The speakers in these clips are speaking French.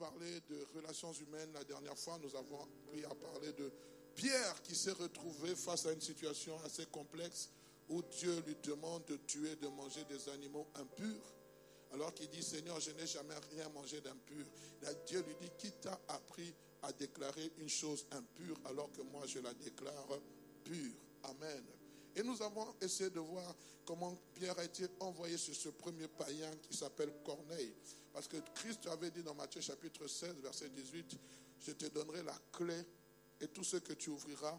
de relations humaines la dernière fois, nous avons appris à parler de Pierre qui s'est retrouvé face à une situation assez complexe où Dieu lui demande de tuer, de manger des animaux impurs. Alors qu'il dit, Seigneur, je n'ai jamais rien mangé d'impur. Dieu lui dit, qui t'a appris à déclarer une chose impure alors que moi je la déclare pure? Amen. Et nous avons essayé de voir comment Pierre a été envoyé sur ce premier païen qui s'appelle Corneille. Parce que Christ avait dit dans Matthieu chapitre 16, verset 18, je te donnerai la clé et tout ce que tu ouvriras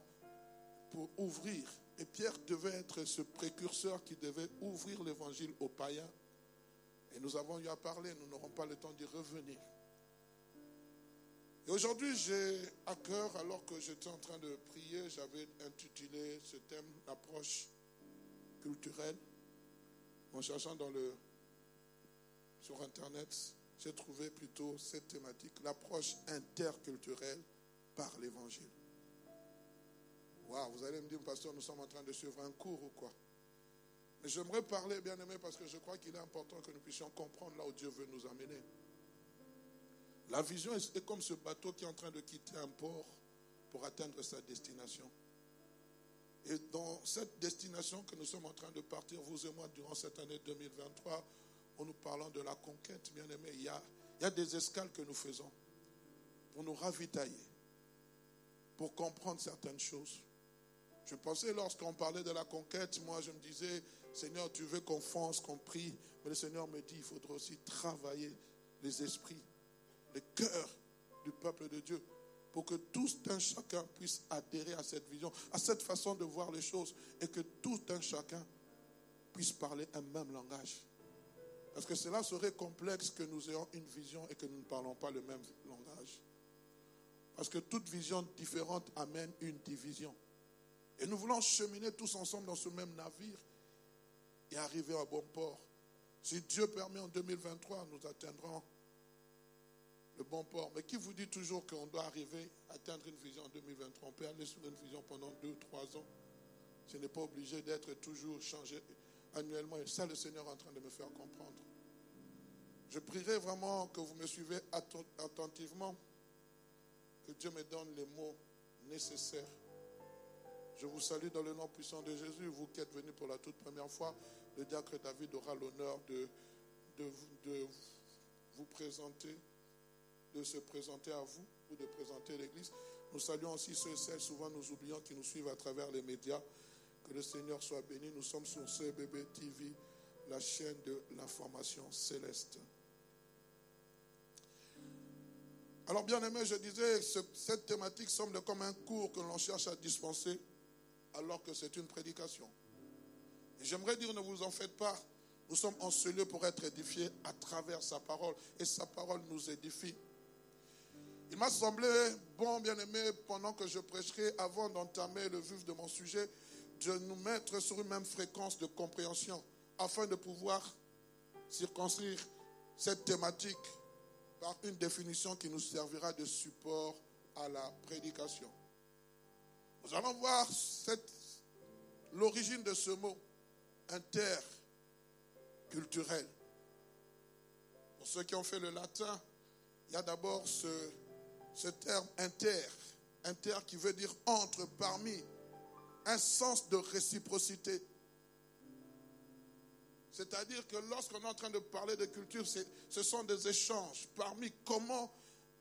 pour ouvrir. Et Pierre devait être ce précurseur qui devait ouvrir l'évangile aux païens. Et nous avons eu à parler, nous n'aurons pas le temps d'y revenir. Et aujourd'hui, j'ai à cœur, alors que j'étais en train de prier, j'avais intitulé ce thème l'approche culturelle. En cherchant dans le sur Internet, j'ai trouvé plutôt cette thématique, l'approche interculturelle par l'évangile. Waouh, vous allez me dire, pasteur, nous sommes en train de suivre un cours ou quoi? Mais j'aimerais parler, bien aimé, parce que je crois qu'il est important que nous puissions comprendre là où Dieu veut nous amener. La vision est comme ce bateau qui est en train de quitter un port pour atteindre sa destination. Et dans cette destination que nous sommes en train de partir, vous et moi, durant cette année 2023, en nous parlant de la conquête, bien aimé, il y a, il y a des escales que nous faisons pour nous ravitailler, pour comprendre certaines choses. Je pensais lorsqu'on parlait de la conquête, moi je me disais, Seigneur, tu veux qu'on fonce, qu'on prie, mais le Seigneur me dit, il faudra aussi travailler les esprits, les cœurs du peuple de Dieu, pour que tout un chacun puisse adhérer à cette vision, à cette façon de voir les choses, et que tout un chacun puisse parler un même langage. Parce que cela serait complexe que nous ayons une vision et que nous ne parlons pas le même langage. Parce que toute vision différente amène une division. Et nous voulons cheminer tous ensemble dans ce même navire et arriver à bon port. Si Dieu permet en 2023, nous atteindrons le bon port. Mais qui vous dit toujours qu'on doit arriver à atteindre une vision en 2023 On peut aller sur une vision pendant deux, trois ans. Ce n'est pas obligé d'être toujours changé annuellement. Et ça, le Seigneur est en train de me faire comprendre. Je prierai vraiment que vous me suivez attentivement, que Dieu me donne les mots nécessaires. Je vous salue dans le nom puissant de Jésus. Vous qui êtes venus pour la toute première fois, le diacre David aura l'honneur de, de, de vous présenter, de se présenter à vous ou de présenter l'Église. Nous saluons aussi ceux et celles, souvent nous oublions, qui nous suivent à travers les médias. Que le Seigneur soit béni. Nous sommes sur CBB TV, la chaîne de l'information céleste. Alors bien aimé, je disais, cette thématique semble comme un cours que l'on cherche à dispenser alors que c'est une prédication. J'aimerais dire, ne vous en faites pas, nous sommes en ce lieu pour être édifiés à travers sa parole et sa parole nous édifie. Il m'a semblé bon, bien aimé, pendant que je prêcherai, avant d'entamer le vif de mon sujet, de nous mettre sur une même fréquence de compréhension afin de pouvoir circonscrire cette thématique par une définition qui nous servira de support à la prédication. Nous allons voir l'origine de ce mot interculturel. Pour ceux qui ont fait le latin, il y a d'abord ce, ce terme inter, inter qui veut dire entre, parmi, un sens de réciprocité. C'est-à dire que lorsqu'on est en train de parler de culture, ce sont des échanges parmi comment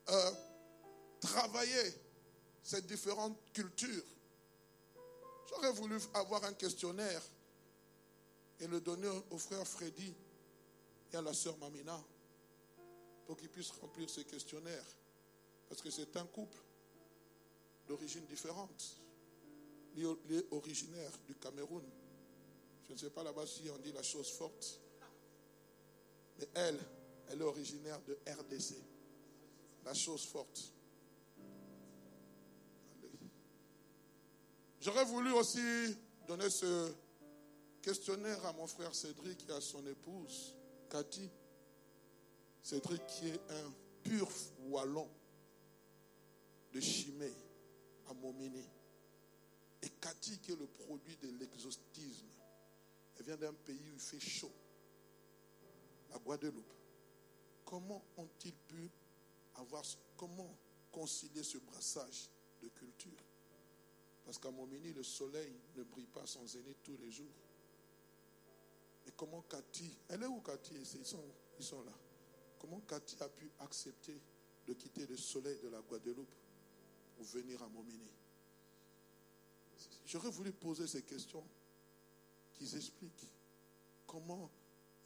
euh, travailler ces différentes cultures. J'aurais voulu avoir un questionnaire et le donner au frère Freddy et à la sœur Mamina pour qu'ils puissent remplir ces questionnaires. Parce que c'est un couple d'origine différente. Il est originaire du Cameroun. Je ne sais pas là-bas si on dit la chose forte. Mais elle, elle est originaire de RDC. La chose forte. J'aurais voulu aussi donner ce questionnaire à mon frère Cédric et à son épouse, Cathy. Cédric qui est un pur wallon de Chimay à Momini. Et Cathy qui est le produit de l'exhaustisme. Elle vient d'un pays où il fait chaud, la Guadeloupe. Comment ont-ils pu avoir, comment concilier ce brassage de culture? Parce qu'à Momini, le soleil ne brille pas son zénith tous les jours. Mais comment Cathy, elle est où Cathy? Ils sont là. Comment Cathy a pu accepter de quitter le soleil de la Guadeloupe? Pour venir à Momini J'aurais voulu poser ces questions qu'ils expliquent comment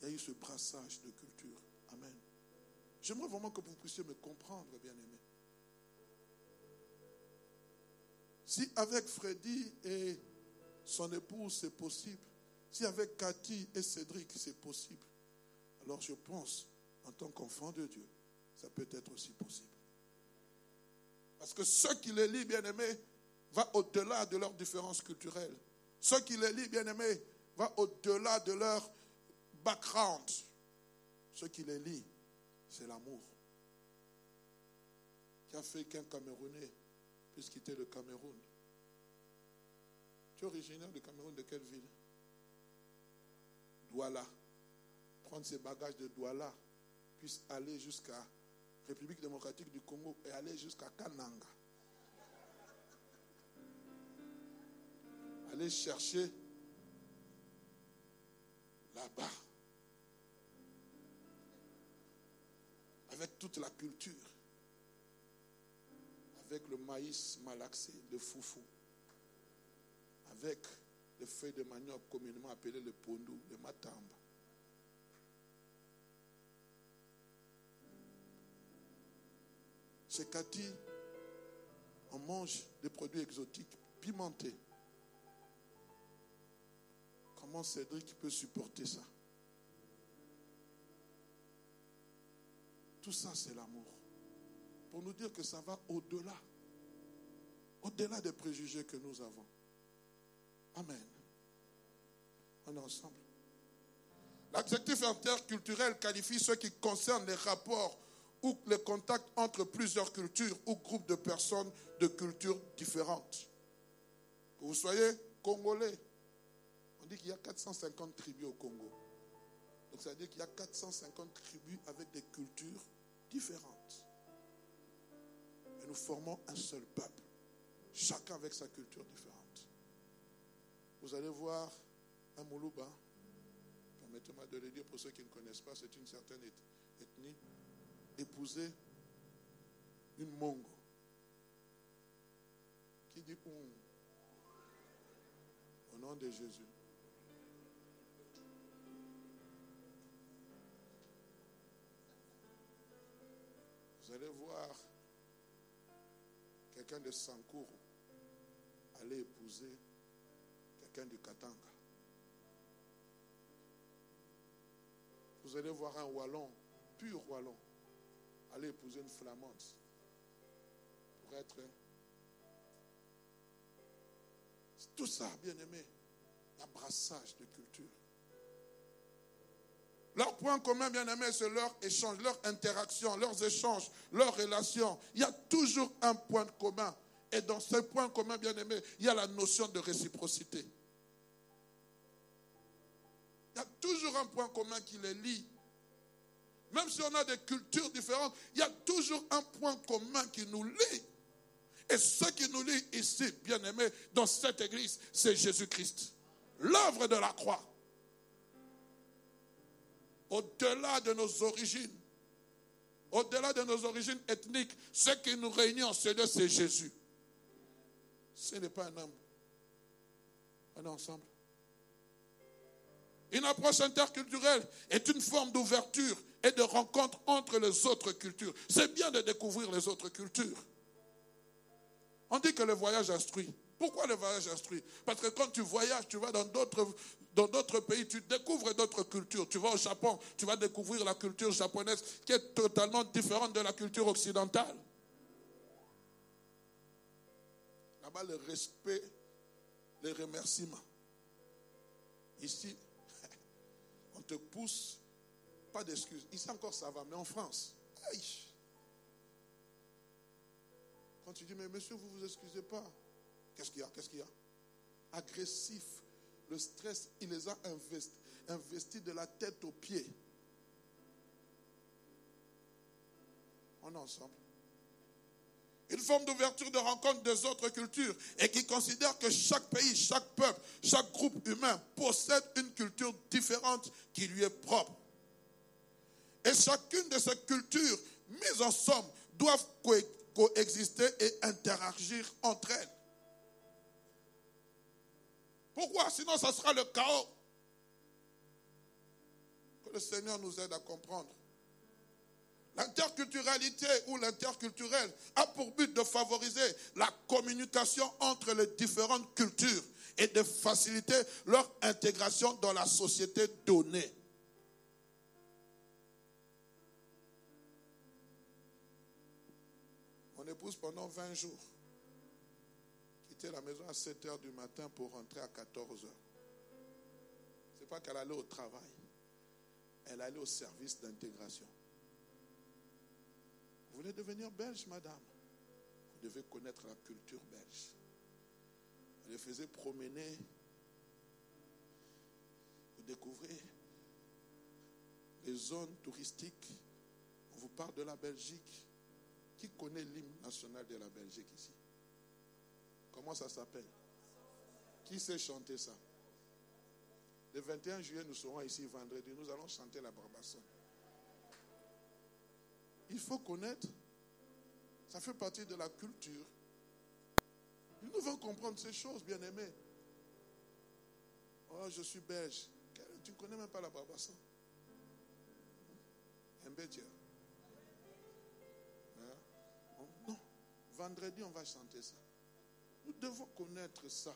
il y a eu ce brassage de culture. Amen. J'aimerais vraiment que vous puissiez me comprendre, bien-aimés. Si avec Freddy et son épouse c'est possible, si avec Cathy et Cédric c'est possible, alors je pense, en tant qu'enfant de Dieu, ça peut être aussi possible. Parce que ceux qui les lisent, bien-aimés, va au-delà de leurs différences culturelles. Ceux qui les lisent, bien-aimés, va au-delà de leur background. Ceux qui les lisent, c'est l'amour. Qui a fait qu'un Camerounais puisse quitter le Cameroun? Tu es originaire du Cameroun de quelle ville? Douala. Prendre ses bagages de Douala, puisse aller jusqu'à République démocratique du Congo et aller jusqu'à Kananga. aller chercher là-bas, avec toute la culture, avec le maïs malaxé, le foufou, avec les feuilles de manioc communément appelées le pondou, le matamba. Chez Cathy, on mange des produits exotiques pimentés. Comment Cédric peut supporter ça? Tout ça, c'est l'amour. Pour nous dire que ça va au-delà. Au-delà des préjugés que nous avons. Amen. On est ensemble. L'adjectif interculturel qualifie ce qui concerne les rapports ou les contacts entre plusieurs cultures ou groupes de personnes de cultures différentes. Que vous soyez congolais, on dit qu'il y a 450 tribus au Congo. Donc ça veut dire qu'il y a 450 tribus avec des cultures différentes. Et nous formons un seul peuple, chacun avec sa culture différente. Vous allez voir un Moulouba, permettez-moi de le dire pour ceux qui ne connaissent pas, c'est une certaine ethnie, épouser une Mongo. Qui dit Au nom de Jésus. Vous allez voir quelqu'un de Sankourou aller épouser quelqu'un du Katanga. Vous allez voir un Wallon, pur Wallon, aller épouser une Flamande pour être. Tout ça, bien aimé, un brassage de culture. Leur point commun, bien aimé, c'est leur échange, leur interaction, leurs échanges, leurs relations. Il y a toujours un point commun. Et dans ce point commun, bien aimé, il y a la notion de réciprocité. Il y a toujours un point commun qui les lie. Même si on a des cultures différentes, il y a toujours un point commun qui nous lie. Et ce qui nous lie ici, bien aimé, dans cette église, c'est Jésus-Christ. L'œuvre de la croix au-delà de nos origines, au-delà de nos origines ethniques, ce qui nous réunit en ce lieu, c'est Jésus. Ce n'est pas un homme. On est ensemble. Une approche interculturelle est une forme d'ouverture et de rencontre entre les autres cultures. C'est bien de découvrir les autres cultures. On dit que le voyage instruit. Pourquoi le voyage instruit? Parce que quand tu voyages, tu vas dans d'autres dans d'autres pays, tu découvres d'autres cultures. Tu vas au Japon, tu vas découvrir la culture japonaise qui est totalement différente de la culture occidentale. Là-bas, le respect, les remerciements. Ici, on te pousse, pas d'excuses. Ici encore, ça va, mais en France. Quand tu dis, mais monsieur, vous ne vous excusez pas. Qu'est-ce qu'il y a? Qu'est-ce qu'il y a? Agressif. Le stress, il les a investis, de la tête aux pieds. On est ensemble. Une forme d'ouverture de rencontre des autres cultures et qui considère que chaque pays, chaque peuple, chaque groupe humain possède une culture différente qui lui est propre. Et chacune de ces cultures mises en somme doivent coexister et interagir entre elles. Pourquoi? Sinon, ça sera le chaos. Que le Seigneur nous aide à comprendre. L'interculturalité ou l'interculturel a pour but de favoriser la communication entre les différentes cultures et de faciliter leur intégration dans la société donnée. Pendant 20 jours, la maison à 7 heures du matin pour rentrer à 14 heures. Ce n'est pas qu'elle allait au travail. Elle allait au service d'intégration. Vous voulez devenir belge, madame Vous devez connaître la culture belge. Elle les faisait promener. Vous découvrez les zones touristiques. On vous parle de la Belgique. Qui connaît l'hymne national de la Belgique ici? Comment ça s'appelle? Qui sait chanter ça? Le 21 juillet, nous serons ici vendredi. Nous allons chanter la Barbassonne. Il faut connaître. Ça fait partie de la culture. Nous devons comprendre ces choses, bien aimés. Oh, je suis belge. Tu ne connais même pas la Barbassonne. Un hein? Vendredi, on va chanter ça. Nous devons connaître ça.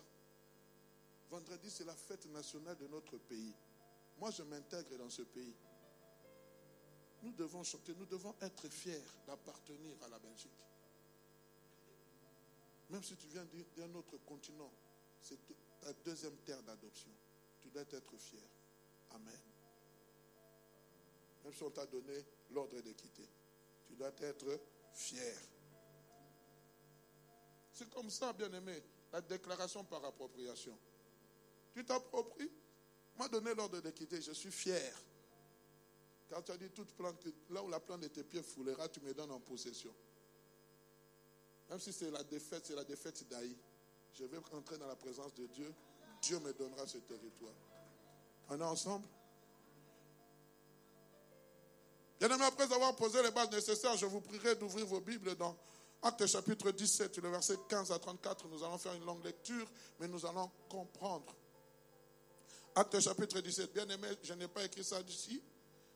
Vendredi, c'est la fête nationale de notre pays. Moi, je m'intègre dans ce pays. Nous devons chanter, nous devons être fiers d'appartenir à la Belgique. Même si tu viens d'un autre continent, c'est ta deuxième terre d'adoption. Tu dois être fier. Amen. Même si on t'a donné l'ordre de quitter, tu dois être fier. C'est comme ça, bien-aimé, la déclaration par appropriation. Tu t'appropries, m'a donné l'ordre de quitter, je suis fier. Quand tu as dit toute plante, là où la plante de tes pieds foulera, tu me donnes en possession. Même si c'est la défaite, c'est la défaite d'Aïe. Je vais rentrer dans la présence de Dieu. Dieu me donnera ce territoire. On est ensemble? Bien-aimé, après avoir posé les bases nécessaires, je vous prierai d'ouvrir vos Bibles dans Acte chapitre 17, le verset 15 à 34, nous allons faire une longue lecture, mais nous allons comprendre. Acte chapitre 17, bien aimé, je n'ai pas écrit ça d'ici.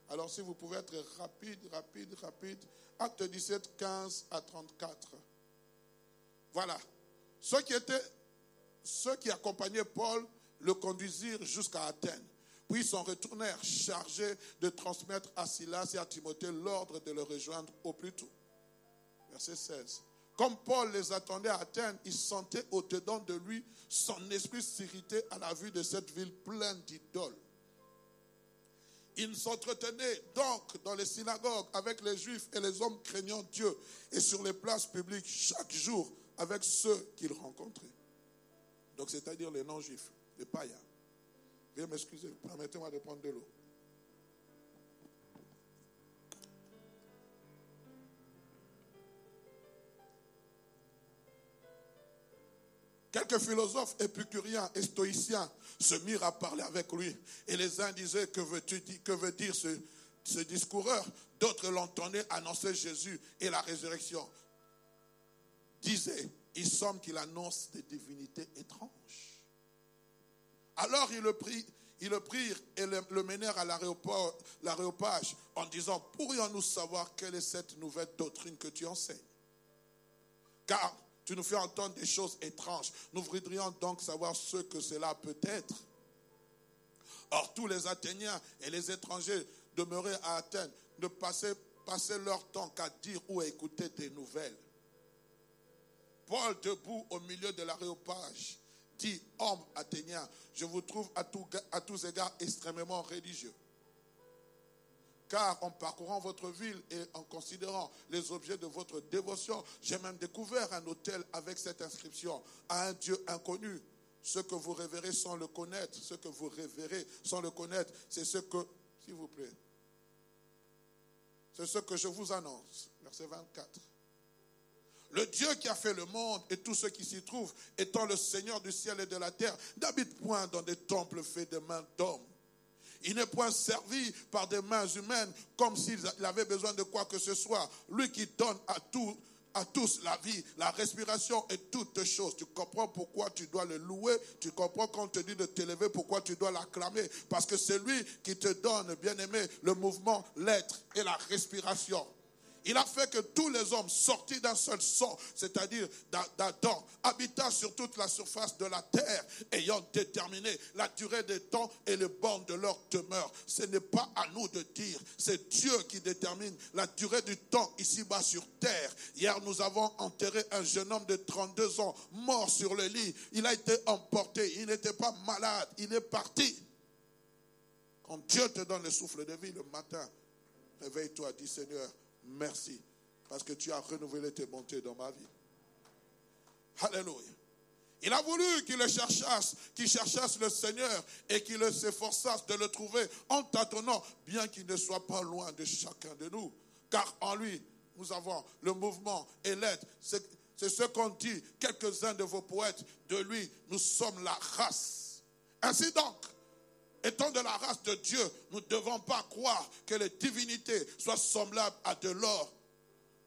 Alors si vous pouvez être rapide, rapide, rapide. Acte 17, 15 à 34. Voilà. Ceux qui étaient, ceux qui accompagnaient Paul le conduisirent jusqu'à Athènes. Puis ils s'en retournèrent chargés de transmettre à Silas et à Timothée l'ordre de le rejoindre au plus tôt. Verset 16. Comme Paul les attendait à Athènes, il sentait au-dedans de lui son esprit s'irriter à la vue de cette ville pleine d'idoles. Il s'entretenait donc dans les synagogues avec les juifs et les hommes craignant Dieu et sur les places publiques chaque jour avec ceux qu'il rencontrait. Donc c'est-à-dire les non-juifs, les païens. Veuillez m'excuser, permettez-moi de prendre de l'eau. Quelques philosophes épicuriens et stoïciens se mirent à parler avec lui. Et les uns disaient, que, veux que veut dire ce, ce discoureur? D'autres l'entendaient annoncer Jésus et la résurrection. Disaient, il semble qu'il annonce des divinités étranges. Alors ils le, ils le prirent et le, menèrent à l'aréopage en disant, pourrions-nous savoir quelle est cette nouvelle doctrine que tu enseignes? Car tu nous fais entendre des choses étranges. Nous voudrions donc savoir ce que cela peut être. Or, tous les Athéniens et les étrangers demeurés à Athènes ne passaient, leur temps qu'à dire ou à écouter des nouvelles. Paul, debout au milieu de l'aréopage, dit Homme athénien, je vous trouve à tous égards extrêmement religieux. Car en parcourant votre ville et en considérant les objets de votre dévotion, j'ai même découvert un hôtel avec cette inscription à un Dieu inconnu. Ce que vous révérez sans le connaître, ce que vous révérez sans le connaître, c'est ce que, s'il vous plaît, c'est ce que je vous annonce. Verset 24. Le Dieu qui a fait le monde et tout ce qui s'y trouve, étant le Seigneur du ciel et de la terre, n'habite point dans des temples faits de mains d'hommes il n'est point servi par des mains humaines comme s'il avait besoin de quoi que ce soit. Lui qui donne à à tous la vie, la respiration et toutes choses. Tu comprends pourquoi tu dois le louer? Tu comprends quand on te dit de t'élever, pourquoi tu dois l'acclamer? Parce que c'est lui qui te donne, bien aimé, le mouvement, l'être et la respiration. Il a fait que tous les hommes sortis d'un seul sang, c'est-à-dire d'Adam, habitant sur toute la surface de la terre, ayant déterminé la durée des temps et les bornes de leur demeure. Ce n'est pas à nous de dire, c'est Dieu qui détermine la durée du temps ici-bas sur terre. Hier, nous avons enterré un jeune homme de 32 ans, mort sur le lit. Il a été emporté, il n'était pas malade, il est parti. Quand Dieu te donne le souffle de vie le matin, réveille-toi, dis Seigneur, merci parce que tu as renouvelé tes bontés dans ma vie. Alléluia. Il a voulu qu'il le cherchasse, qu'il cherchasse le Seigneur et qu'il s'efforçasse de le trouver en tâtonnant, bien qu'il ne soit pas loin de chacun de nous. Car en lui, nous avons le mouvement et l'aide. C'est ce qu'ont dit quelques-uns de vos poètes. De lui, nous sommes la race. Ainsi donc, étant de la race de Dieu, nous ne devons pas croire que les divinités soient semblables à de l'or,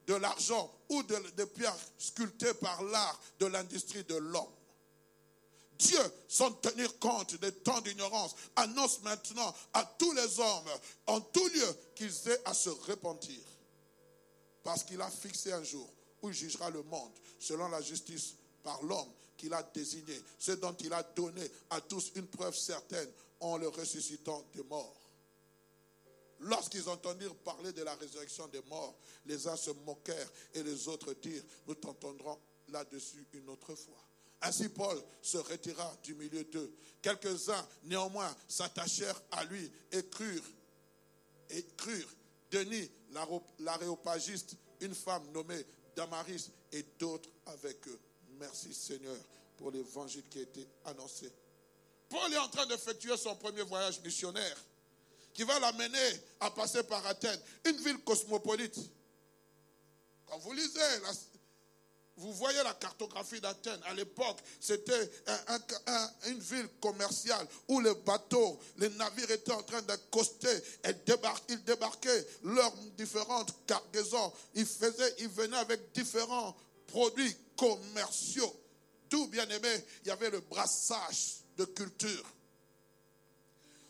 de l'argent ou de, des pierres sculptées par l'art de l'industrie de l'homme. Dieu, sans tenir compte des temps d'ignorance, annonce maintenant à tous les hommes, en tout lieu, qu'ils aient à se repentir. Parce qu'il a fixé un jour où il jugera le monde selon la justice par l'homme qu'il a désigné, ce dont il a donné à tous une preuve certaine en le ressuscitant des morts. Lorsqu'ils entendirent parler de la résurrection des morts, les uns se moquèrent et les autres dirent, nous t'entendrons là-dessus une autre fois. Ainsi Paul se retira du milieu d'eux. Quelques-uns néanmoins s'attachèrent à lui et crurent, et crurent Denis, l'aréopagiste, une femme nommée Damaris et d'autres avec eux. Merci Seigneur pour l'évangile qui a été annoncé. Paul est en train d'effectuer son premier voyage missionnaire qui va l'amener à passer par Athènes, une ville cosmopolite. Quand vous lisez, vous voyez la cartographie d'Athènes. À l'époque, c'était une ville commerciale où les bateaux, les navires étaient en train d'accoster. Ils débarquaient leurs différentes cargaisons. Ils, faisaient, ils venaient avec différents produits commerciaux. D'où, bien aimé, il y avait le brassage de culture.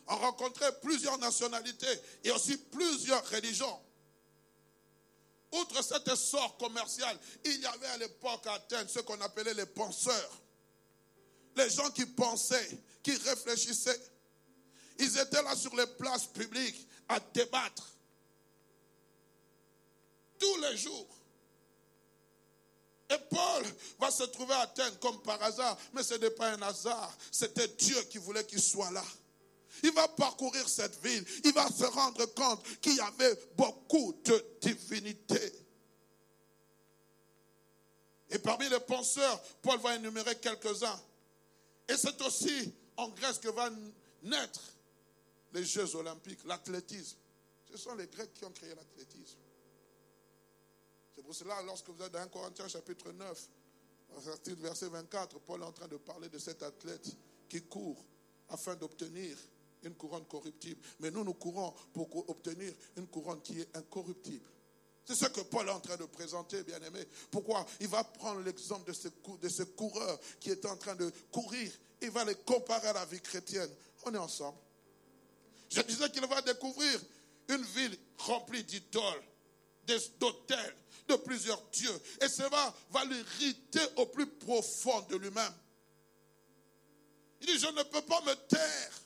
On rencontrait plusieurs nationalités et aussi plusieurs religions. Outre cet essor commercial, il y avait à l'époque à Athènes ce qu'on appelait les penseurs. Les gens qui pensaient, qui réfléchissaient. Ils étaient là sur les places publiques à débattre. Tous les jours. Et Paul va se trouver à Athènes comme par hasard, mais ce n'est pas un hasard, c'était Dieu qui voulait qu'il soit là. Il va parcourir cette ville, il va se rendre compte qu'il y avait beaucoup de divinités. Et parmi les penseurs, Paul va énumérer quelques-uns. Et c'est aussi en Grèce que va naître les Jeux olympiques, l'athlétisme. Ce sont les Grecs qui ont créé l'athlétisme. Pour cela, lorsque vous êtes dans 1 Corinthiens chapitre 9, verset 24, Paul est en train de parler de cet athlète qui court afin d'obtenir une couronne corruptible. Mais nous, nous courons pour obtenir une couronne qui est incorruptible. C'est ce que Paul est en train de présenter, bien aimé. Pourquoi? Il va prendre l'exemple de ce, de ce coureur qui est en train de courir il va les comparer à la vie chrétienne. On est ensemble. Je disais qu'il va découvrir une ville remplie d'idoles, d'hôtels, de plusieurs dieux. Et cela va l'irriter au plus profond de lui-même. Il dit, je ne peux pas me taire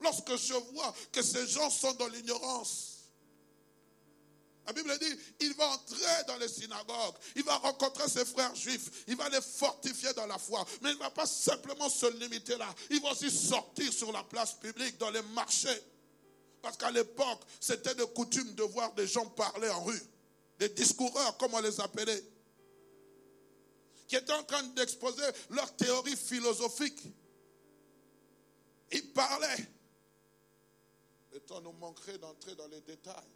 lorsque je vois que ces gens sont dans l'ignorance. La Bible dit, il va entrer dans les synagogues, il va rencontrer ses frères juifs, il va les fortifier dans la foi. Mais il ne va pas simplement se limiter là, il va aussi sortir sur la place publique, dans les marchés. Parce qu'à l'époque, c'était de coutume de voir des gens parler en rue, des discoureurs, comme on les appelait, qui étaient en train d'exposer leurs théories philosophiques. Ils parlaient. Le temps nous manquerait d'entrer dans les détails.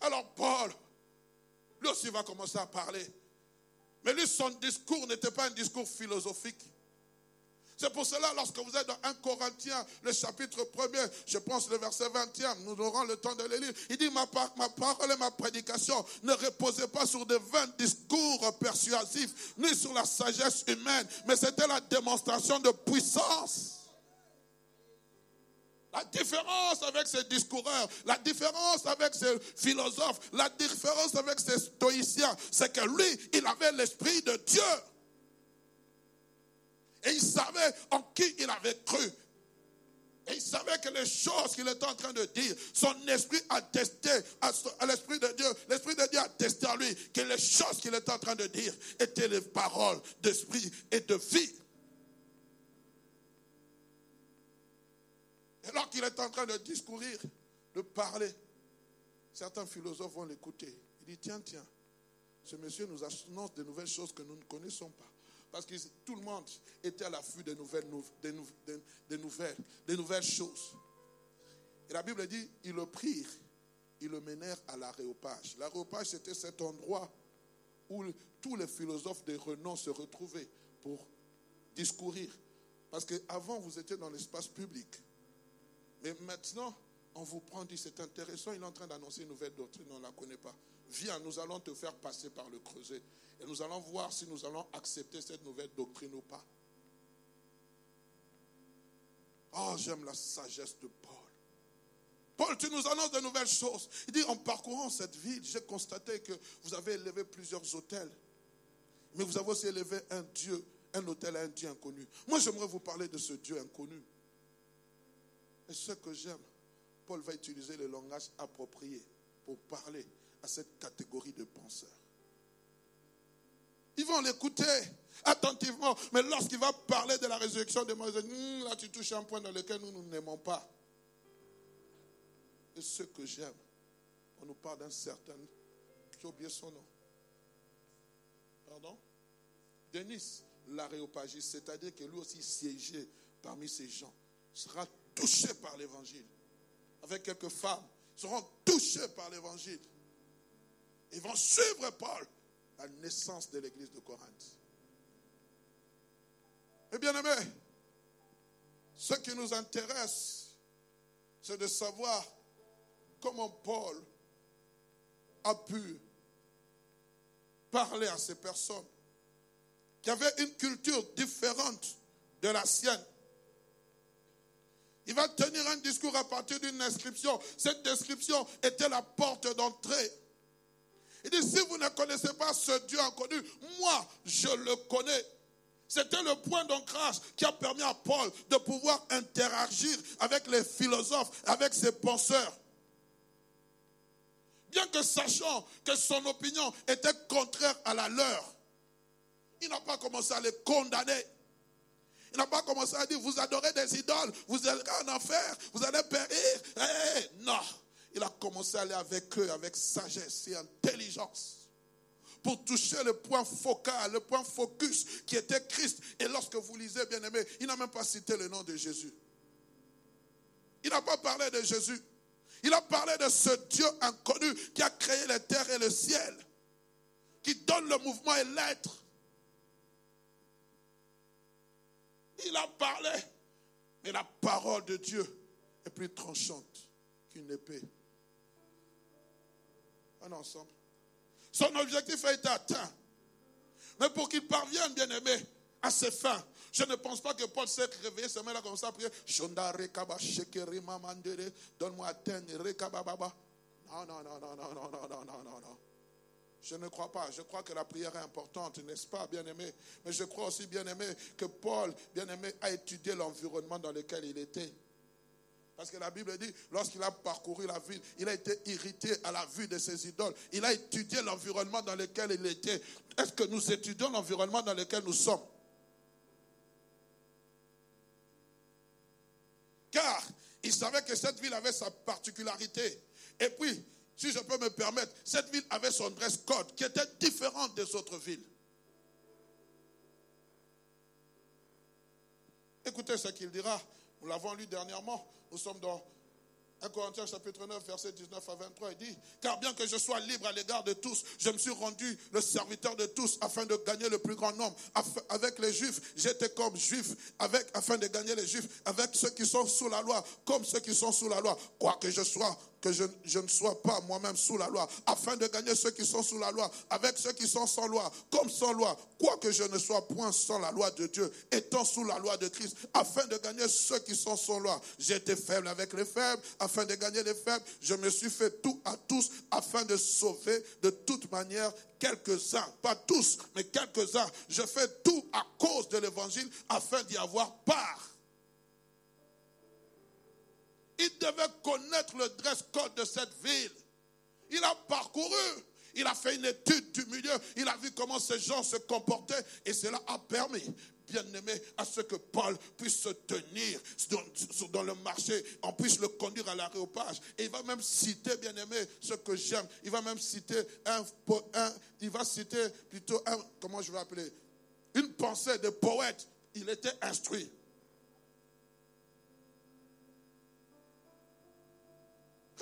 Alors Paul, lui aussi va commencer à parler. Mais lui, son discours n'était pas un discours philosophique. C'est pour cela, lorsque vous êtes dans 1 Corinthiens, le chapitre 1er, je pense le verset 21, nous aurons le temps de le lire. Il dit ma, ma parole et ma prédication ne reposaient pas sur de vains discours persuasifs, ni sur la sagesse humaine, mais c'était la démonstration de puissance la différence avec ces discoureurs, la différence avec ces philosophes, la différence avec ces stoïciens, c'est que lui, il avait l'esprit de Dieu. Et il savait en qui il avait cru. Et il savait que les choses qu'il était en train de dire, son esprit attestait à l'esprit de Dieu. L'esprit de Dieu attestait à lui que les choses qu'il était en train de dire étaient les paroles d'esprit et de vie. Et alors qu'il est en train de discourir, de parler, certains philosophes vont l'écouter. Il dit, tiens, tiens, ce monsieur nous annonce de nouvelles choses que nous ne connaissons pas. Parce que tout le monde était à l'affût des nouvelles, des, nouvelles, des nouvelles choses. Et la Bible dit, ils le prirent, ils le menèrent à l'aréopage. L'aréopage, c'était cet endroit où tous les philosophes de renom se retrouvaient pour discourir. Parce qu'avant, vous étiez dans l'espace public. Mais maintenant, on vous prend, dit c'est intéressant, il est en train d'annoncer une nouvelle doctrine, on ne la connaît pas. Viens, nous allons te faire passer par le creuset. Et nous allons voir si nous allons accepter cette nouvelle doctrine ou pas. Oh, j'aime la sagesse de Paul. Paul, tu nous annonces de nouvelles choses. Il dit, en parcourant cette ville, j'ai constaté que vous avez élevé plusieurs hôtels. Mais vous avez aussi élevé un Dieu, un hôtel à un Dieu inconnu. Moi, j'aimerais vous parler de ce Dieu inconnu. Et ce que j'aime, Paul va utiliser le langage approprié pour parler à cette catégorie de penseurs. Ils vont l'écouter attentivement, mais lorsqu'il va parler de la résurrection de Moïse, hmm, là tu touches un point dans lequel nous, nous n'aimons pas. Et ce que j'aime, on nous parle d'un certain, j'ai oublié son nom. Pardon? Denis l'aréopagiste, c'est-à-dire que lui aussi siégeait parmi ces gens, sera touchés par l'évangile. Avec quelques femmes, seront touchés par l'évangile. Ils vont suivre Paul, la naissance de l'église de Corinthe. Et bien aimé, ce qui nous intéresse, c'est de savoir comment Paul a pu parler à ces personnes qui avaient une culture différente de la sienne. Il va tenir un discours à partir d'une inscription. Cette description était la porte d'entrée. Il dit, si vous ne connaissez pas ce Dieu inconnu, moi, je le connais. C'était le point d'ancrage qui a permis à Paul de pouvoir interagir avec les philosophes, avec ses penseurs. Bien que sachant que son opinion était contraire à la leur, il n'a pas commencé à les condamner. Il n'a pas commencé à dire, vous adorez des idoles, vous allez en enfer, vous allez périr. Eh, eh, eh. non, il a commencé à aller avec eux avec sagesse et intelligence pour toucher le point focal, le point focus qui était Christ. Et lorsque vous lisez, bien aimé, il n'a même pas cité le nom de Jésus. Il n'a pas parlé de Jésus. Il a parlé de ce Dieu inconnu qui a créé les terres et le ciel, qui donne le mouvement et l'être, Il a parlé. Mais la parole de Dieu est plus tranchante qu'une épée. Son objectif a été atteint. Mais pour qu'il parvienne, bien aimé, à ses fins. Je ne pense pas que Paul s'est réveillé ce matin-là comme ça, prier. Donne-moi à Non, non, non, non, non, non, non, non, non, non, non. Je ne crois pas. Je crois que la prière est importante, n'est-ce pas, bien-aimé? Mais je crois aussi, bien-aimé, que Paul, bien-aimé, a étudié l'environnement dans lequel il était. Parce que la Bible dit, lorsqu'il a parcouru la ville, il a été irrité à la vue de ses idoles. Il a étudié l'environnement dans lequel il était. Est-ce que nous étudions l'environnement dans lequel nous sommes? Car il savait que cette ville avait sa particularité. Et puis, si je peux me permettre, cette ville avait son dress code qui était différent des autres villes. Écoutez ce qu'il dira. Nous l'avons lu dernièrement. Nous sommes dans 1 Corinthiens chapitre 9, verset 19 à 23, il dit, car bien que je sois libre à l'égard de tous, je me suis rendu le serviteur de tous afin de gagner le plus grand nombre. Avec les juifs, j'étais comme juif, avec, afin de gagner les juifs, avec ceux qui sont sous la loi, comme ceux qui sont sous la loi. Quoi que je sois que je, ne sois pas moi-même sous la loi, afin de gagner ceux qui sont sous la loi, avec ceux qui sont sans loi, comme sans loi, quoique je ne sois point sans la loi de Dieu, étant sous la loi de Christ, afin de gagner ceux qui sont sans loi. Été faible avec les faibles, afin de gagner les faibles, je me suis fait tout à tous, afin de sauver de toute manière quelques-uns, pas tous, mais quelques-uns. Je fais tout à cause de l'évangile, afin d'y avoir part. Il devait connaître le dress code de cette ville. Il a parcouru. Il a fait une étude du milieu. Il a vu comment ces gens se comportaient. Et cela a permis, bien aimé, à ce que Paul puisse se tenir dans, le marché. On puisse le conduire à l'aréopage. Et il va même citer, bien aimé, ce que j'aime. Il va même citer un, un, il va citer plutôt un, comment je vais appeler, une pensée de poète. Il était instruit.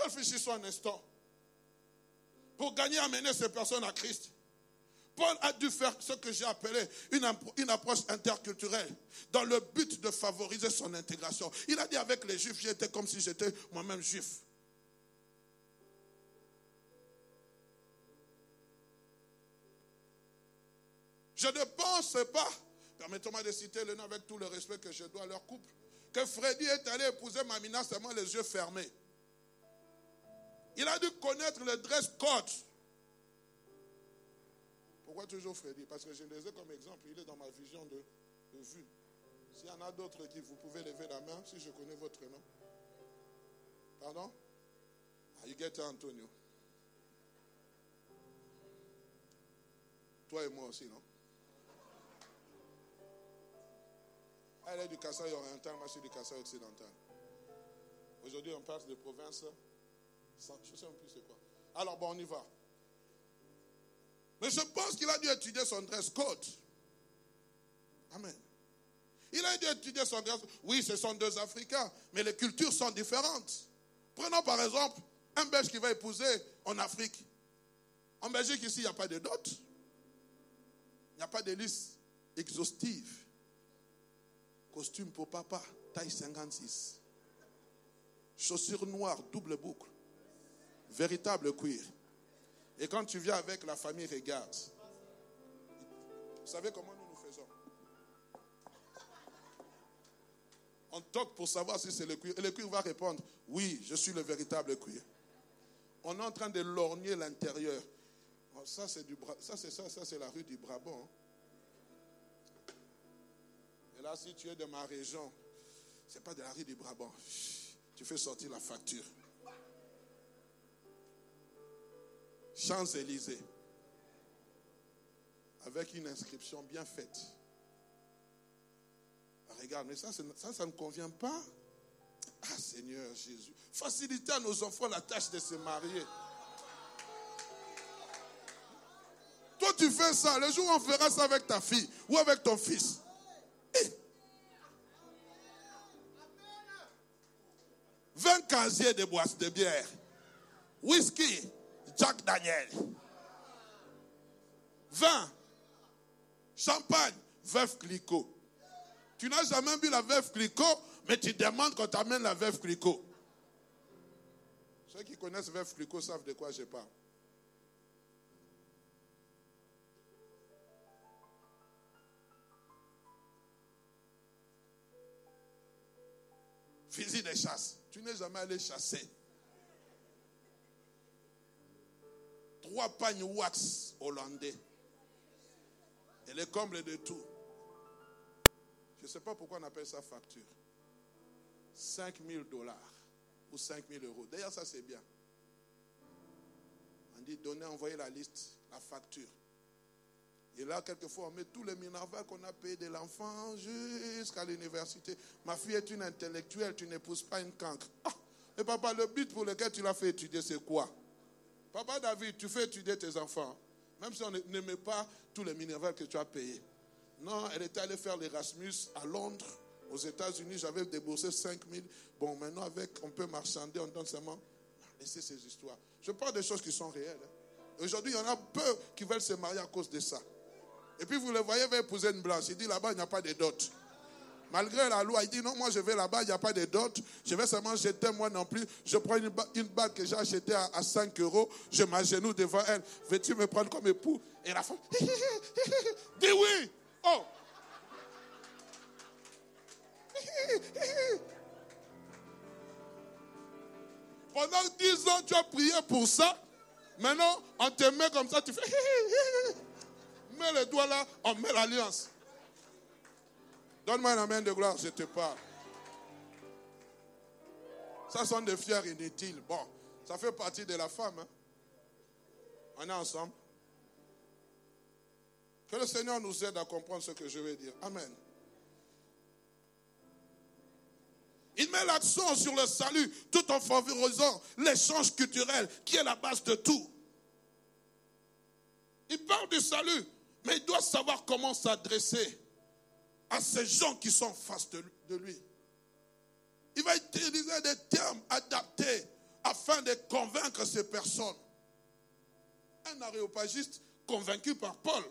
Réfléchissons un instant. Pour gagner, amener ces personnes à Christ. Paul a dû faire ce que j'ai appelé une, une, approche interculturelle dans le but de favoriser son intégration. Il a dit avec les juifs, j'étais comme si j'étais moi-même juif. Je ne pense pas, permettez-moi de citer le nom avec tout le respect que je dois à leur couple, que Freddy est allé épouser Mamina seulement les yeux fermés. Il a dû connaître le dress code. Pourquoi toujours Freddy? Parce que je les ai comme exemple. Il est dans ma vision de, vue. S'il y en a d'autres qui, vous pouvez lever la main si je connais votre nom. Pardon? Ah, You get Antonio. Toi et moi aussi, non? Elle est du Kassai oriental, moi je suis du Kassai occidental. Aujourd'hui, on passe de province je sais plus c'est quoi. Alors, bon, on y va. Mais je pense qu'il a dû étudier son dress code. Amen. Il a dû étudier son dress code. Oui, ce sont deux Africains, mais les cultures sont différentes. Prenons par exemple un Belge qui va épouser en Afrique. En Belgique, ici, il n'y a pas de dot. Il n'y a pas de liste exhaustive. Costume pour papa, taille 56. Chaussures noires, double boucle. Véritable cuir. Et quand tu viens avec la famille, regarde. Vous savez comment nous nous faisons? On toque pour savoir si c'est le cuir. Et le cuir va répondre Oui, je suis le véritable cuir. On est en train de lorgner l'intérieur. Oh, ça, c'est du ça, c'est ça, ça, c'est la rue du Brabant. Et là, si tu es de ma région, c'est pas de la rue du Brabant. Tu fais sortir la facture. Champs-Élysées, avec une inscription bien faite. Ah, regarde, mais ça, ça, ne convient pas. Ah Seigneur Jésus, facilitez à nos enfants la tâche de se marier. Toi, tu fais ça. Le jour où on fera ça avec ta fille ou avec ton fils. 20 eh. casiers de boisse de bière, whisky, Jack Daniel. Vin. Champagne. Veuve Clicot. Tu n'as jamais bu la veuve Clicot, mais tu demandes qu'on t'amène la veuve Clicot. Ceux qui connaissent veuve Clicot savent de quoi je parle. Fusil de chasse. Tu n'es jamais allé chasser. Trois pagnes wax hollandais. Et les combles de tout. Je ne sais pas pourquoi on appelle ça facture. 5 000 dollars ou 5 000 euros. D'ailleurs, ça c'est bien. On dit donnez, envoyez la liste, la facture. Et là, quelquefois, on met tous les minervales qu'on a payés de l'enfant jusqu'à l'université. Ma fille est une intellectuelle, tu n'épouses pas une cancre. Ah, et papa, le but pour lequel tu l'as fait étudier, c'est quoi? Papa David, tu fais étudier tes enfants, même si on n'aimait pas tous les minervales que tu as payés. Non, elle était allée faire l'Erasmus à Londres, aux États-Unis. J'avais déboursé 5 000. Bon, maintenant, avec, on peut marchander, on donne seulement. Laissez ces histoires. Je parle des choses qui sont réelles. Hein. Aujourd'hui, il y en a peu qui veulent se marier à cause de ça. Et puis vous le voyez, va épouser une blanche. Il dit là-bas, il n'y a pas de dot. Malgré la loi, il dit non, moi je vais là-bas, il n'y a pas de dot. Je vais seulement jeter moi non plus. Je prends une, bague que j'ai achetée à, 5 euros. Je m'agenouille devant elle. Veux-tu me prendre comme époux? Et la femme, dit oui. Oh. Pendant 10 ans, tu as prié pour ça. Maintenant, on te met comme ça, tu fais met les doigts là, on met l'alliance. Donne-moi une main de gloire, je te parle. Ça sont des fiers inutiles. Bon, ça fait partie de la femme. Hein. On est ensemble. Que le Seigneur nous aide à comprendre ce que je vais dire. Amen. Il met l'accent sur le salut tout en favorisant l'échange culturel qui est la base de tout. Il parle du salut mais il doit savoir comment s'adresser à ces gens qui sont face de lui. Il va utiliser des termes adaptés afin de convaincre ces personnes. Un aréopagiste convaincu par Paul.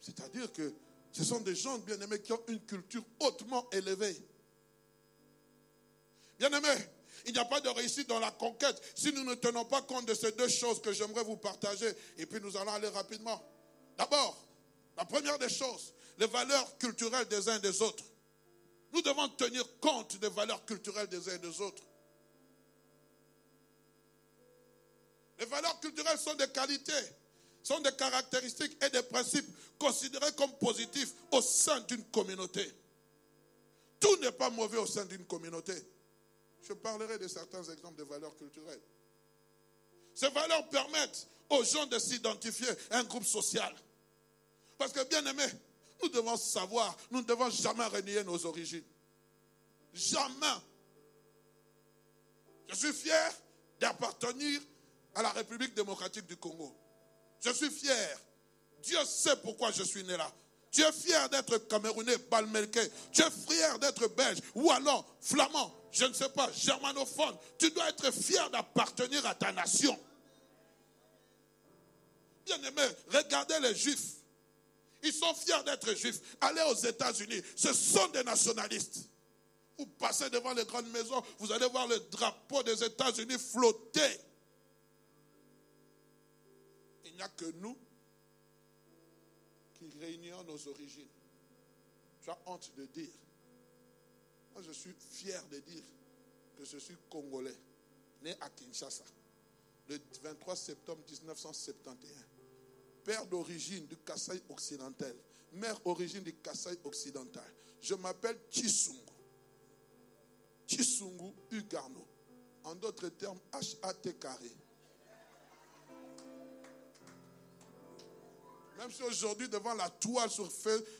C'est-à-dire que ce sont des gens bien-aimés qui ont une culture hautement élevée. Bien-aimés, il n'y a pas de réussite dans la conquête si nous ne tenons pas compte de ces deux choses que j'aimerais vous partager. Et puis nous allons aller rapidement. D'abord, la première des choses, les valeurs culturelles des uns et des autres. Nous devons tenir compte des valeurs culturelles des uns et des autres. Les valeurs culturelles sont des qualités, sont des caractéristiques et des principes considérés comme positifs au sein d'une communauté. Tout n'est pas mauvais au sein d'une communauté. Je parlerai de certains exemples de valeurs culturelles. Ces valeurs permettent aux gens de s'identifier à un groupe social. Parce que, bien aimé, nous devons savoir, nous ne devons jamais renier nos origines. Jamais. Je suis fier d'appartenir à la République démocratique du Congo. Je suis fier. Dieu sait pourquoi je suis né là. Tu es fier d'être camerounais, balmelqué. Tu es fier d'être belge, ou alors flamand, je ne sais pas, germanophone. Tu dois être fier d'appartenir à ta nation. Bien aimé, regardez les juifs. Ils sont fiers d'être juifs. Allez aux États-Unis. Ce sont des nationalistes. Vous passez devant les grandes maisons, vous allez voir le drapeau des États-Unis flotter. Il n'y a que nous qui réunions nos origines. Tu as honte de dire. Moi, je suis fier de dire que je suis congolais, né à Kinshasa, le 23 septembre 1971. Père d'origine du Kassai occidental, mère origine du Kassai occidental. Je m'appelle Chisungu. Chisungu Ugarno. En d'autres termes, H-A-T carré. Même si aujourd'hui, devant la toile sur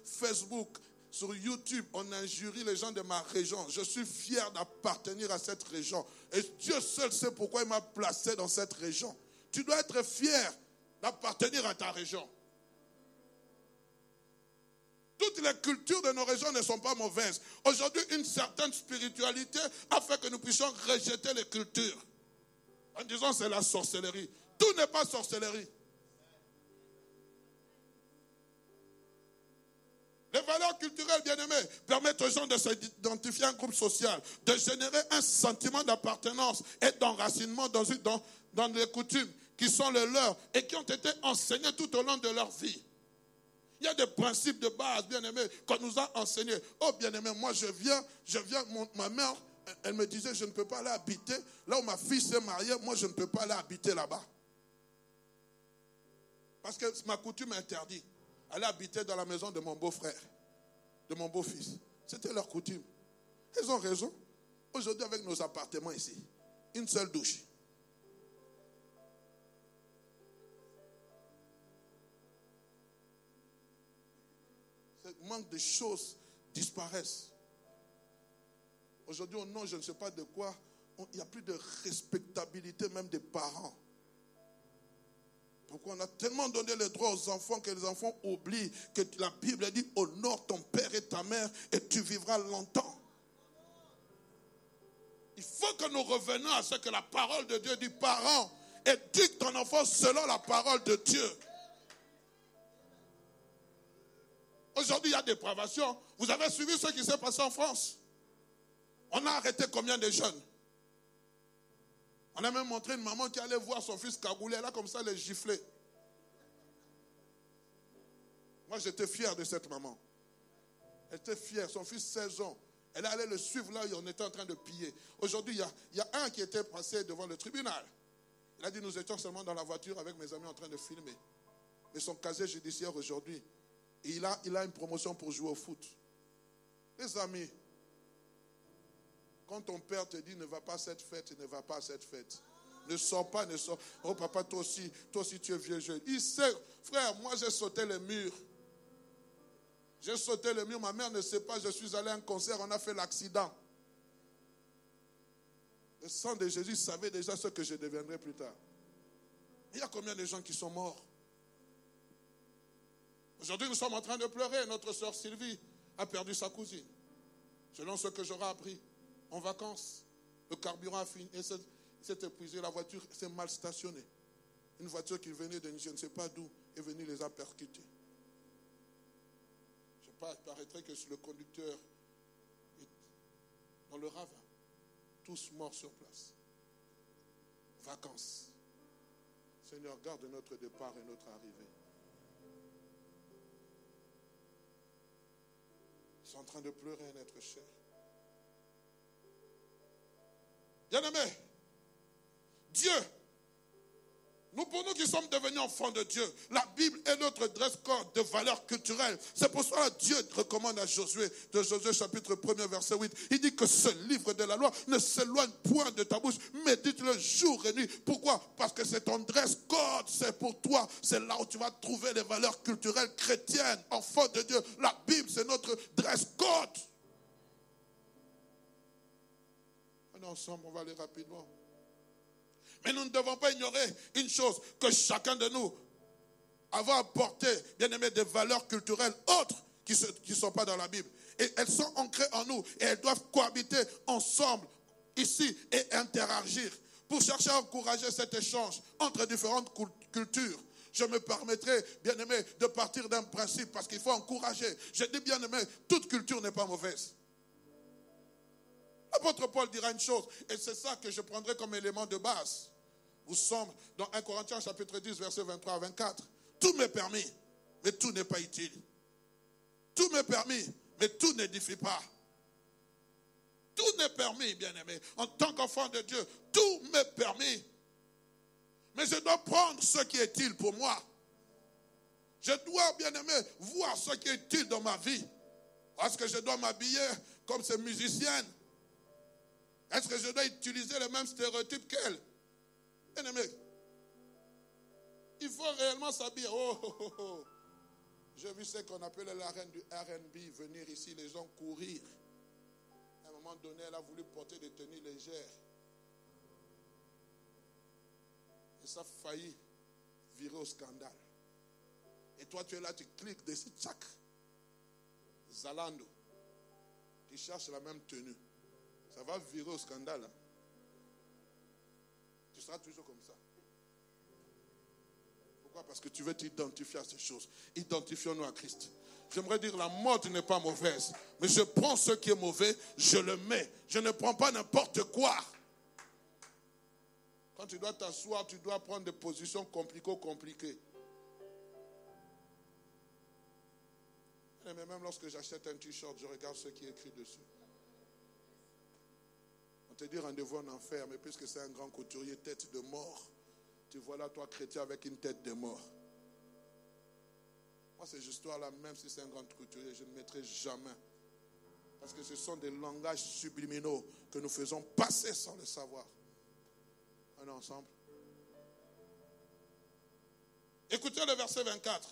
Facebook, sur YouTube, on injurie les gens de ma région. Je suis fier d'appartenir à cette région. Et Dieu seul sait pourquoi il m'a placé dans cette région. Tu dois être fier d'appartenir à ta région. Toutes les cultures de nos régions ne sont pas mauvaises. Aujourd'hui, une certaine spiritualité a fait que nous puissions rejeter les cultures. En disant c'est la sorcellerie. Tout n'est pas sorcellerie. Les valeurs culturelles, bien-aimées, permettent aux gens de s'identifier à un groupe social, de générer un sentiment d'appartenance et d'enracinement dans, dans les coutumes qui sont les leurs et qui ont été enseignées tout au long de leur vie. Il y a des principes de base, bien aimé, qu'on nous a enseignés. Oh, bien aimé, moi je viens, je viens, ma mère, elle me disait, je ne peux pas aller habiter. Là où ma fille s'est mariée, moi je ne peux pas aller habiter là-bas. Parce que ma coutume interdit. Aller habiter dans la maison de mon beau-frère, de mon beau-fils. C'était leur coutume. Ils ont raison. Aujourd'hui, avec nos appartements ici, une seule douche. Manque de choses disparaissent. Aujourd'hui, au nom, je ne sais pas de quoi, il n'y a plus de respectabilité même des parents. Pourquoi on a tellement donné le droit aux enfants que les enfants oublient que la Bible dit honore ton père et ta mère et tu vivras longtemps. Il faut que nous revenions à ce que la parole de Dieu dit parents, éduque ton enfant selon la parole de Dieu. Aujourd'hui, il y a dépravation. Vous avez suivi ce qui s'est passé en France. On a arrêté combien de jeunes? On a même montré une maman qui allait voir son fils cagoulé, là comme ça, les gifler. Moi, j'étais fier de cette maman. Elle était fière, son fils 16 ans. Elle allait le suivre là où on était en train de piller. Aujourd'hui, il y, a, un qui était passé devant le tribunal. Il a dit, nous étions seulement dans la voiture avec mes amis en train de filmer. Mais son casier judiciaire aujourd'hui, il a, il a une promotion pour jouer au foot. Les amis, quand ton père te dit ne va pas à cette fête, ne va pas à cette fête. Ne sors pas, ne sors. Oh papa, toi aussi, toi aussi tu es vieux jeune. Il sait, frère, moi j'ai sauté le mur. J'ai sauté le mur, ma mère ne sait pas, je suis allé à un concert, on a fait l'accident. Le sang de Jésus savait déjà ce que je deviendrai plus tard. Il y a combien de gens qui sont morts? Aujourd'hui, nous sommes en train de pleurer. Notre soeur Sylvie a perdu sa cousine, selon ce que j'aurai appris en vacances. Le carburant a fini et s'est épuisé. La voiture s'est mal stationnée. Une voiture qui venait de je ne sais pas d'où est venue les a percutés. Je paraîtrait que le conducteur est dans le ravin. Tous morts sur place. Vacances. Seigneur, garde notre départ et notre arrivée. Sont en train de pleurer, notre cher. Bien-aimé, Dieu, nous pour nous qui sommes devenus enfants de Dieu, la Bible est notre dress code de valeurs culturelles. C'est pour cela que Dieu recommande à Josué, de Josué chapitre 1 verset 8, il dit que ce livre de la loi ne s'éloigne point de ta bouche, médite-le jour et nuit. Pourquoi? Parce que c'est ton dress code, c'est pour toi, c'est là où tu vas trouver les valeurs culturelles chrétiennes, enfants de Dieu. La ensemble, on va aller rapidement. Mais nous ne devons pas ignorer une chose, que chacun de nous avons apporté, bien aimé, des valeurs culturelles autres qui ne sont pas dans la Bible. Et elles sont ancrées en nous et elles doivent cohabiter ensemble ici et interagir pour chercher à encourager cet échange entre différentes cultures. Je me permettrai, bien aimé, de partir d'un principe parce qu'il faut encourager. Je dis, bien aimé, toute culture n'est pas mauvaise. L'apôtre Paul dira une chose, et c'est ça que je prendrai comme élément de base. Vous sommes dans 1 Corinthiens chapitre 10, verset 23 à 24. Tout m'est permis, mais tout n'est pas utile. Tout m'est permis, mais tout n'édifie pas. Tout n'est permis, bien-aimé. En tant qu'enfant de Dieu, tout m'est permis. Mais je dois prendre ce qui est utile pour moi. Je dois, bien-aimé, voir ce qui est utile dans ma vie. Est-ce que je dois m'habiller comme ces musiciennes est-ce que je dois utiliser le même stéréotype qu'elle? Il faut réellement s'habiller. Oh, oh, oh, oh. J'ai vu ce qu'on appelait la reine du RB venir ici, les gens courir. À un moment donné, elle a voulu porter des tenues légères. Et ça a failli virer au scandale. Et toi, tu es là, tu cliques dessus, tchac. Zalando. Tu cherches la même tenue. Ça va virer au scandale. Hein. Tu seras toujours comme ça. Pourquoi? Parce que tu veux t'identifier à ces choses. Identifions-nous à Christ. J'aimerais dire, la mode n'est pas mauvaise. Mais je prends ce qui est mauvais, je le mets. Je ne prends pas n'importe quoi. Quand tu dois t'asseoir, tu dois prendre des positions compliquées, compliquées. Mais même lorsque j'achète un t-shirt, je regarde ce qui est écrit dessus. On te dit rendez-vous en enfer, mais puisque c'est un grand couturier, tête de mort, tu vois là, toi, chrétien, avec une tête de mort. Moi, ces histoires-là, même si c'est un grand couturier, je ne mettrai jamais. Parce que ce sont des langages subliminaux que nous faisons passer sans le savoir. Est ensemble. Écoutez le verset 24.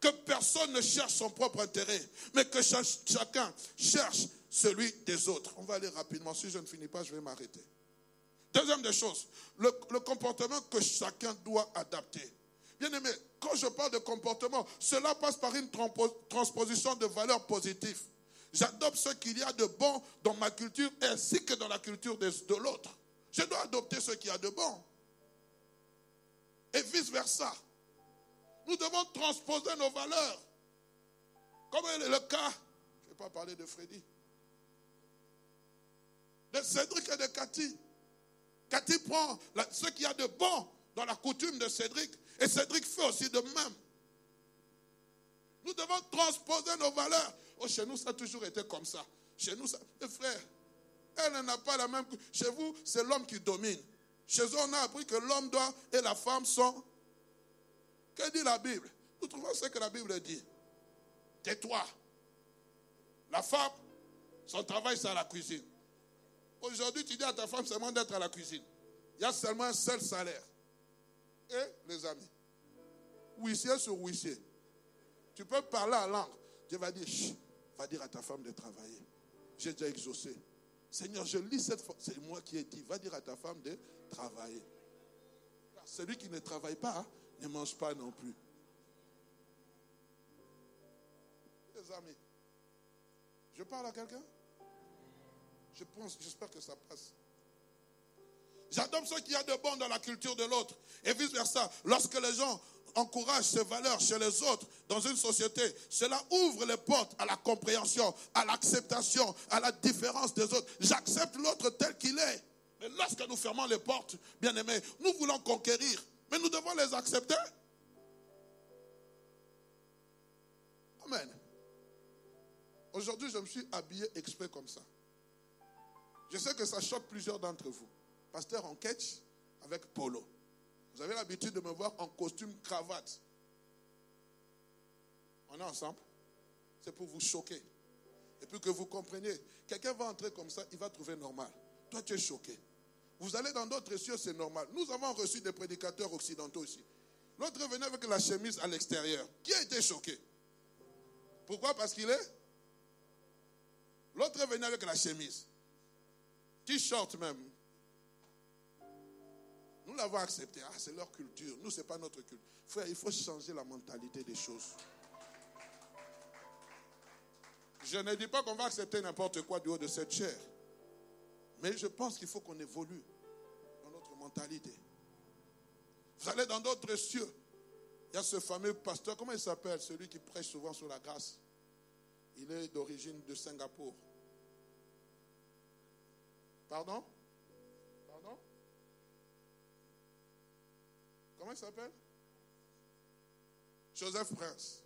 Que personne ne cherche son propre intérêt, mais que chacun cherche celui des autres. On va aller rapidement. Si je ne finis pas, je vais m'arrêter. Deuxième des choses, le, comportement que chacun doit adapter. Bien aimé, quand je parle de comportement, cela passe par une transposition de valeurs positives. J'adopte ce qu'il y a de bon dans ma culture ainsi que dans la culture de, de l'autre. Je dois adopter ce qu'il y a de bon. Et vice-versa. Nous devons transposer nos valeurs. Comme est le cas, je ne vais pas parler de Freddy, de Cédric et de Cathy. Cathy prend ce qu'il y a de bon dans la coutume de Cédric et Cédric fait aussi de même. Nous devons transposer nos valeurs. Oh, chez nous, ça a toujours été comme ça. Chez nous, ça. Mes frères, elle n'a pas la même. Chez vous, c'est l'homme qui domine. Chez eux, on a appris que l'homme doit et la femme sont. Que dit la Bible? Nous trouvons ce que la Bible dit. Tais-toi. La femme, son travail, c'est à la cuisine. Aujourd'hui, tu dis à ta femme seulement d'être à la cuisine. Il y a seulement un seul salaire. Et les amis, huissier sur huissier. Tu peux parler en langue. Dieu va dire, va dire à ta femme de travailler. J'ai déjà exaucé. Seigneur, je lis cette fois. C'est moi qui ai dit. Va dire à ta femme de travailler. celui qui ne travaille pas ne mange pas non plus. Les amis, je parle à quelqu'un? Je pense, j'espère que ça passe. J'adopte ce qu'il y a de bon dans la culture de l'autre. Et vice-versa. Lorsque les gens encouragent ces valeurs chez les autres dans une société, cela ouvre les portes à la compréhension, à l'acceptation, à la différence des autres. J'accepte l'autre tel qu'il est. Mais lorsque nous fermons les portes, bien aimés, nous voulons conquérir. Mais nous devons les accepter. Amen. Aujourd'hui, je me suis habillé exprès comme ça. Je sais que ça choque plusieurs d'entre vous pasteur en catch avec polo. Vous avez l'habitude de me voir en costume cravate. On est ensemble. C'est pour vous choquer. Et puis que vous compreniez. Quelqu'un va entrer comme ça, il va trouver normal. Toi, tu es choqué. Vous allez dans d'autres cieux, c'est normal. Nous avons reçu des prédicateurs occidentaux aussi. L'autre venait avec la chemise à l'extérieur. Qui a été choqué? Pourquoi? Parce qu'il est? L'autre venait avec la chemise. T-shirt même. Nous l'avons accepté. Ah, c'est leur culture. Nous, ce n'est pas notre culture. Frère, il faut changer la mentalité des choses. Je ne dis pas qu'on va accepter n'importe quoi du haut de cette chair. Mais je pense qu'il faut qu'on évolue dans notre mentalité. Vous allez dans d'autres cieux. Il y a ce fameux pasteur, comment il s'appelle? Celui qui prêche souvent sur la grâce. Il est d'origine de Singapour. Pardon? Comment il s'appelle? Joseph Prince.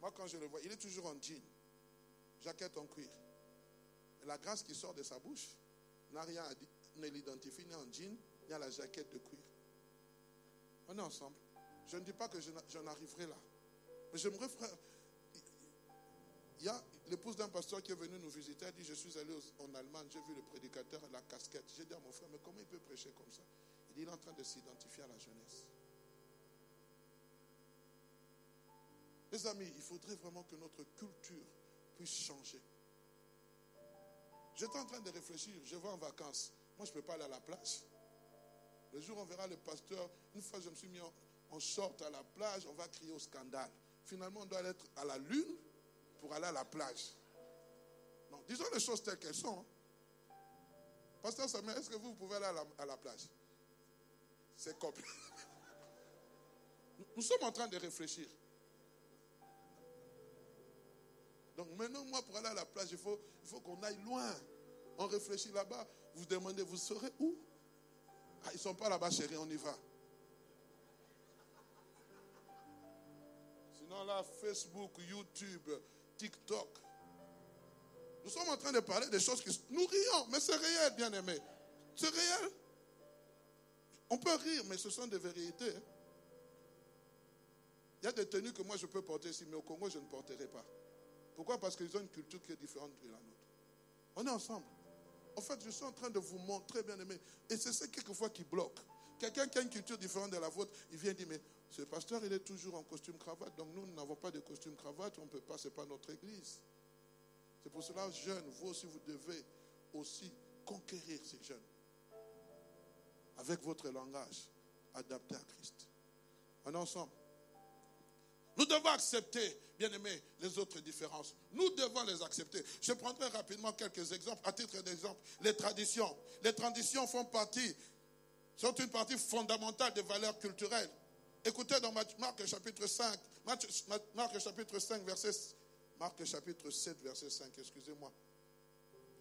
Moi, quand je le vois, il est toujours en jean, jaquette en cuir. Et la grâce qui sort de sa bouche n'a rien à dire, ne l'identifie ni en jean, ni à la jaquette de cuir. On est ensemble. Je ne dis pas que j'en arriverai là. Mais j'aimerais. Il y a l'épouse d'un pasteur qui est venu nous visiter. Elle dit Je suis allé en Allemagne, j'ai vu le prédicateur à la casquette. J'ai dit à mon frère Mais comment il peut prêcher comme ça? Il est en train de s'identifier à la jeunesse. Mes amis, il faudrait vraiment que notre culture puisse changer. J'étais en train de réfléchir, je vais en vacances. Moi, je ne peux pas aller à la plage. Le jour où on verra le pasteur, une fois je me suis mis en, short à la plage, on va crier au scandale. Finalement, on doit être à la lune pour aller à la plage. Non, disons les choses telles qu'elles sont. Hein. Pasteur Samuel, est-ce que vous, pouvez aller à la plage? C'est compliqué. Nous sommes en train de réfléchir. Donc maintenant, moi, pour aller à la plage, il faut, qu'on aille loin. On réfléchit là-bas. Vous demandez, vous serez où? Ah, Ils ne sont pas là-bas, chérie, on y va. Sinon, là, Facebook, YouTube, TikTok. Nous sommes en train de parler des choses qui nous rions, mais c'est réel, bien aimé. C'est réel. On peut rire, mais ce sont des vérités. Hein. Il y a des tenues que moi je peux porter ici, mais au Congo je ne porterai pas. Pourquoi? Parce qu'ils ont une culture qui est différente de la nôtre. On est ensemble. En fait, je suis en train de vous montrer, bien aimé. Et c'est ça quelquefois qui bloque. Quelqu'un qui a une culture différente de la vôtre, il vient dire, mais ce pasteur, il est toujours en costume cravate. Donc nous, nous n'avons pas de costume cravate, on ne peut pas, ce n'est pas notre église. C'est pour cela, jeunes, vous aussi, vous devez aussi conquérir ces jeunes. Avec votre langage adapté à Christ. Est ensemble. Nous devons accepter, bien aimé, les autres différences. Nous devons les accepter. Je prendrai rapidement quelques exemples. À titre d'exemple, les traditions. Les traditions font partie, sont une partie fondamentale des valeurs culturelles. Écoutez dans Marc chapitre 5, Marc chapitre 5, verset, Marc chapitre 7, verset 5, excusez-moi.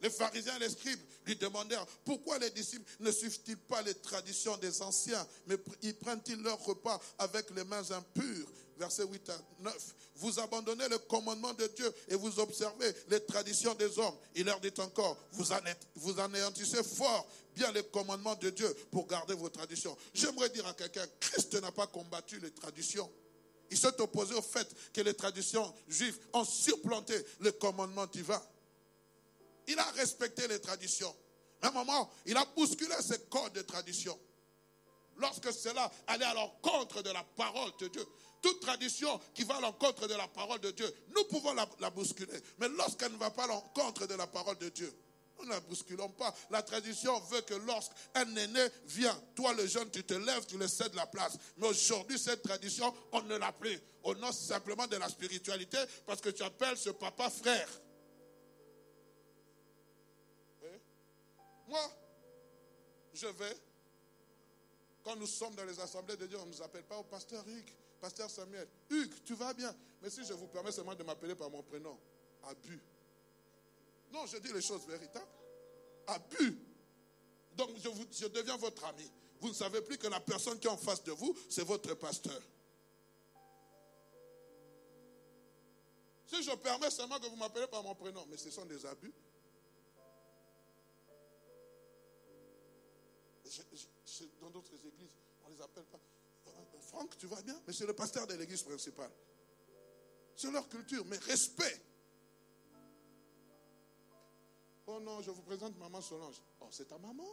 Les pharisiens et les scribes lui demandèrent pourquoi les disciples ne suivent-ils pas les traditions des anciens, mais ils prennent-ils leur repas avec les mains impures? Verset 8 à 9. Vous abandonnez le commandement de Dieu et vous observez les traditions des hommes. Il leur dit encore, vous, vous anéantissez fort bien les commandements de Dieu pour garder vos traditions. J'aimerais dire à quelqu'un, Christ n'a pas combattu les traditions. Il s'est opposé au fait que les traditions juives ont supplanté le commandement divin. Il a respecté les traditions. À un moment, il a bousculé ses codes de tradition. Lorsque cela allait à l'encontre de la parole de Dieu. Toute tradition qui va à l'encontre de la parole de Dieu, nous pouvons la, bousculer. Mais lorsqu'elle ne va pas à l'encontre de la parole de Dieu, nous ne la bousculons pas. La tradition veut que lorsqu'un aîné vient, toi le jeune, tu te lèves, tu le cèdes la place. Mais aujourd'hui, cette tradition, on ne l'a plus. On nom simplement de la spiritualité parce que tu appelles ce papa frère. Moi, je vais, quand nous sommes dans les assemblées de Dieu, on ne nous appelle pas au pasteur Hugues, pasteur Samuel. Hugues, tu vas bien. Mais si je vous permets seulement de m'appeler par mon prénom, Abus. Non, je dis les choses véritables. Abus. Donc je, je deviens votre ami. Vous ne savez plus que la personne qui est en face de vous, c'est votre pasteur. Si je permets seulement que vous m'appelez par mon prénom, mais ce sont des abus. Dans d'autres églises, on ne les appelle pas. Euh, Franck, tu vas bien Mais c'est le pasteur de l'église principale. C'est leur culture, mais respect. Oh non, je vous présente maman Solange. Oh, c'est ta maman?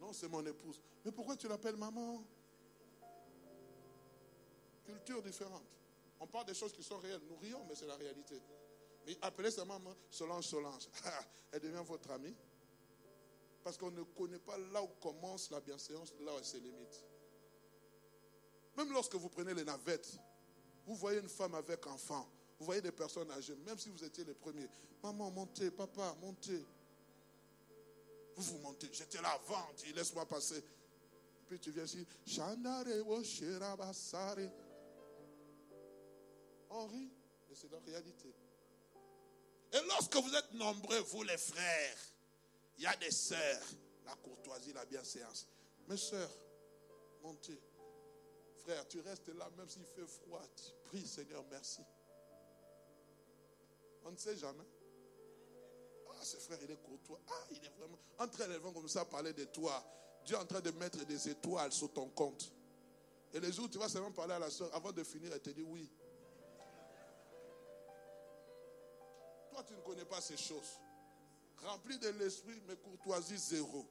Non, c'est mon épouse. Mais pourquoi tu l'appelles maman? Culture différente. On parle des choses qui sont réelles. Nous rions, mais c'est la réalité. Mais appelez sa maman Solange Solange. Elle devient votre amie. Parce qu'on ne connaît pas là où commence la bienséance, là où ses limites. Même lorsque vous prenez les navettes, vous voyez une femme avec enfant, vous voyez des personnes âgées, même si vous étiez les premiers. Maman, montez, papa, montez. Vous vous montez. J'étais là avant, dit, laisse-moi passer. Puis tu viens ici, rit, mais c'est la réalité. Et lorsque vous êtes nombreux, vous les frères, il y a des sœurs, la courtoisie, la bienséance. Mes sœurs, montez. Frère, tu restes là, même s'il fait froid. Tu Seigneur, merci. On ne sait jamais. Ah, ce frère, il est courtois. Ah, il est vraiment. Entre elles, vont comme ça parler de toi. Dieu est en train de mettre des étoiles sur ton compte. Et les jours, tu vas seulement parler à la soeur avant de finir, elle te dit oui. Toi, tu ne connais pas ces choses rempli de l'esprit, mais courtoisie zéro.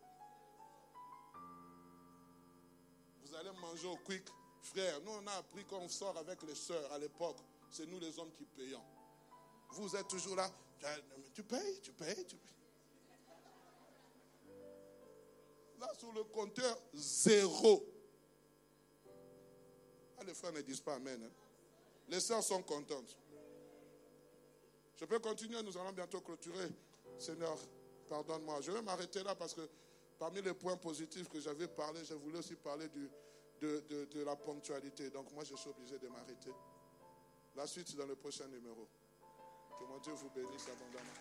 Vous allez manger au quick. Frère, nous on a appris qu'on sort avec les sœurs à l'époque. C'est nous les hommes qui payons. Vous êtes toujours là. Tu payes, tu payes, tu payes. Là, sur le compteur, zéro. Ah, les frères ne disent pas Amen. Hein. Les sœurs sont contentes. Je peux continuer, nous allons bientôt clôturer. Seigneur, pardonne-moi. Je vais m'arrêter là parce que parmi les points positifs que j'avais parlé, je voulais aussi parler de, de, de la ponctualité. Donc moi, je suis obligé de m'arrêter. La suite dans le prochain numéro. Que mon Dieu vous bénisse abondamment.